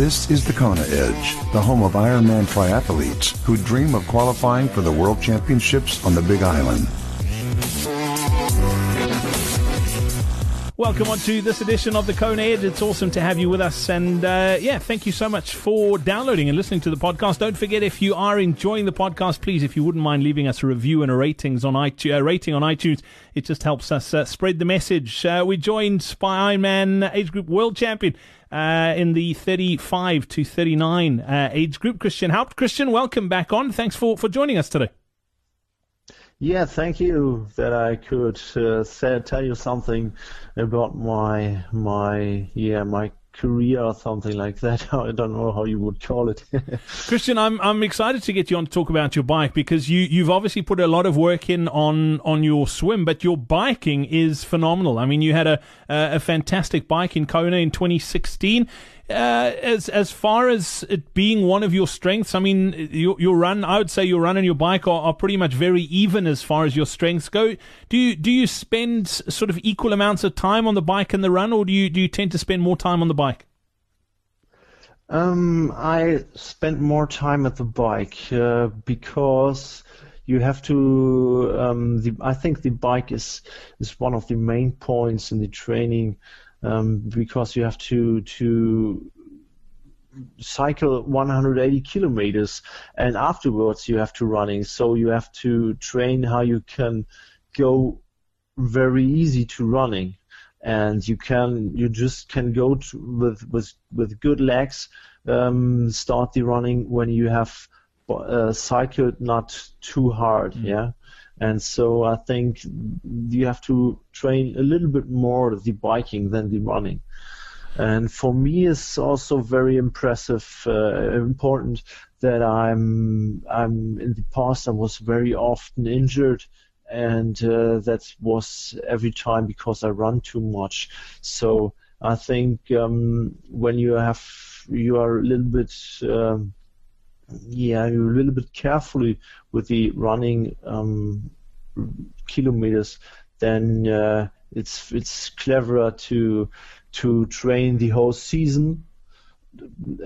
This is the Kona Edge, the home of Ironman triathletes who dream of qualifying for the World Championships on the Big Island. Welcome on to this edition of the Kona Edge. It's awesome to have you with us. And uh, yeah, thank you so much for downloading and listening to the podcast. Don't forget, if you are enjoying the podcast, please, if you wouldn't mind leaving us a review and a ratings on iTunes, uh, rating on iTunes, it just helps us uh, spread the message. Uh, we're joined by Ironman Age Group World Champion uh, in the 35 to 39 uh, age group, Christian Haupt. Christian, welcome back on. Thanks for, for joining us today. Yeah, thank you that I could uh, say, tell you something about my my yeah my career or something like that. I don't know how you would call it. Christian, I'm I'm excited to get you on to talk about your bike because you you've obviously put a lot of work in on on your swim, but your biking is phenomenal. I mean, you had a a, a fantastic bike in Kona in 2016 uh, as as far as it being one of your strengths, I mean, your your run, I would say your run and your bike are, are pretty much very even as far as your strengths go. Do you do you spend sort of equal amounts of time on the bike and the run, or do you do you tend to spend more time on the bike? Um, I spend more time at the bike uh, because you have to. Um, the, I think the bike is is one of the main points in the training um, because you have to to cycle 180 kilometers and afterwards you have to running. So you have to train how you can go very easy to running. And you can you just can go to, with with with good legs um, start the running when you have uh, cycled not too hard mm. yeah and so I think you have to train a little bit more the biking than the running. And for me, it's also very impressive, uh, important that I'm, I'm in the past I was very often injured, and uh, that was every time because I run too much. So I think um, when you have, you are a little bit. Um, yeah, you're a little bit carefully with the running um, kilometers, then uh, it's it's cleverer to to train the whole season.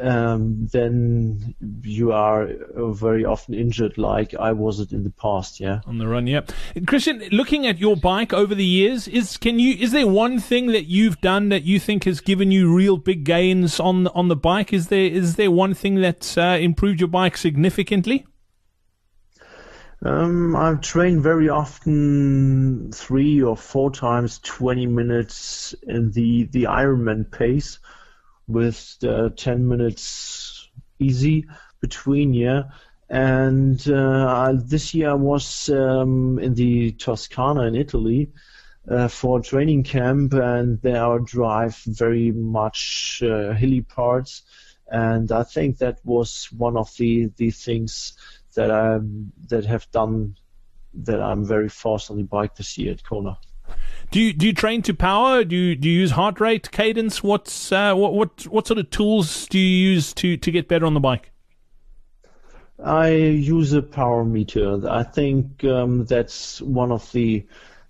Um, then you are very often injured, like I was it in the past. Yeah, on the run. Yeah, Christian, looking at your bike over the years, is can you is there one thing that you've done that you think has given you real big gains on on the bike? Is there is there one thing that uh, improved your bike significantly? Um, I've trained very often three or four times 20 minutes in the, the Ironman pace with uh, 10 minutes easy between, yeah. And uh, this year I was um, in the Toscana in Italy uh, for training camp, and there I drive very much uh, hilly parts. And I think that was one of the, the things that I that have done that I'm very fast on the bike this year at Kona. Do you do you train to power? Do you do you use heart rate, cadence? What's uh, what what what sort of tools do you use to to get better on the bike? I use a power meter. I think um, that's one of the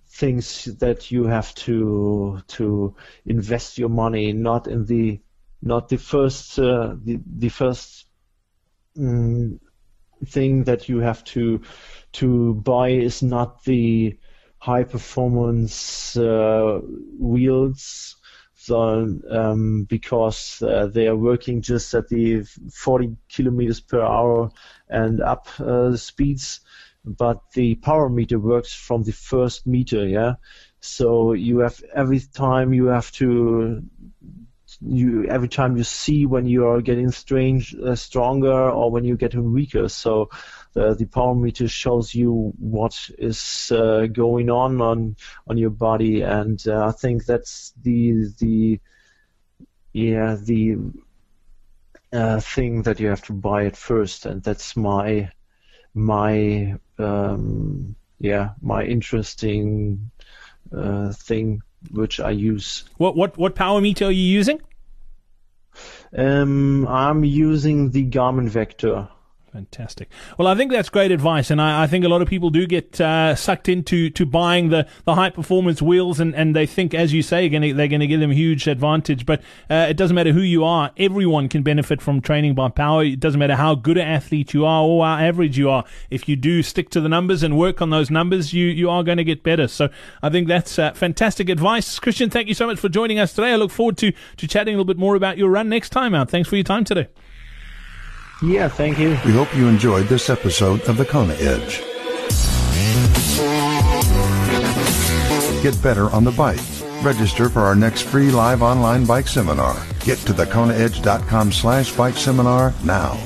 things that you have to to invest your money not in the not the first uh, the the first um, thing that you have to to buy is not the high performance uh, wheels so, um, because uh, they are working just at the 40 kilometers per hour and up uh, speeds but the power meter works from the first meter yeah? So you have every time you have to you every time you see when you are getting strange uh, stronger or when you're getting weaker. So the, the power meter shows you what is uh, going on on on your body, and uh, I think that's the the yeah the uh, thing that you have to buy at first, and that's my my um, yeah my interesting uh, thing which I use. What what what power meter are you using? Um, I'm using the Garmin Vector. Fantastic. Well, I think that's great advice, and I, I think a lot of people do get uh, sucked into to buying the, the high performance wheels, and, and they think, as you say, gonna, they're going to give them huge advantage. But uh, it doesn't matter who you are; everyone can benefit from training by power. It doesn't matter how good an athlete you are or how average you are. If you do stick to the numbers and work on those numbers, you you are going to get better. So I think that's uh, fantastic advice, Christian. Thank you so much for joining us today. I look forward to to chatting a little bit more about your run next time out. Thanks for your time today. Yeah, thank you. We hope you enjoyed this episode of The Kona Edge. Get better on the bike. Register for our next free live online bike seminar. Get to thekonaedge.com slash bike seminar now.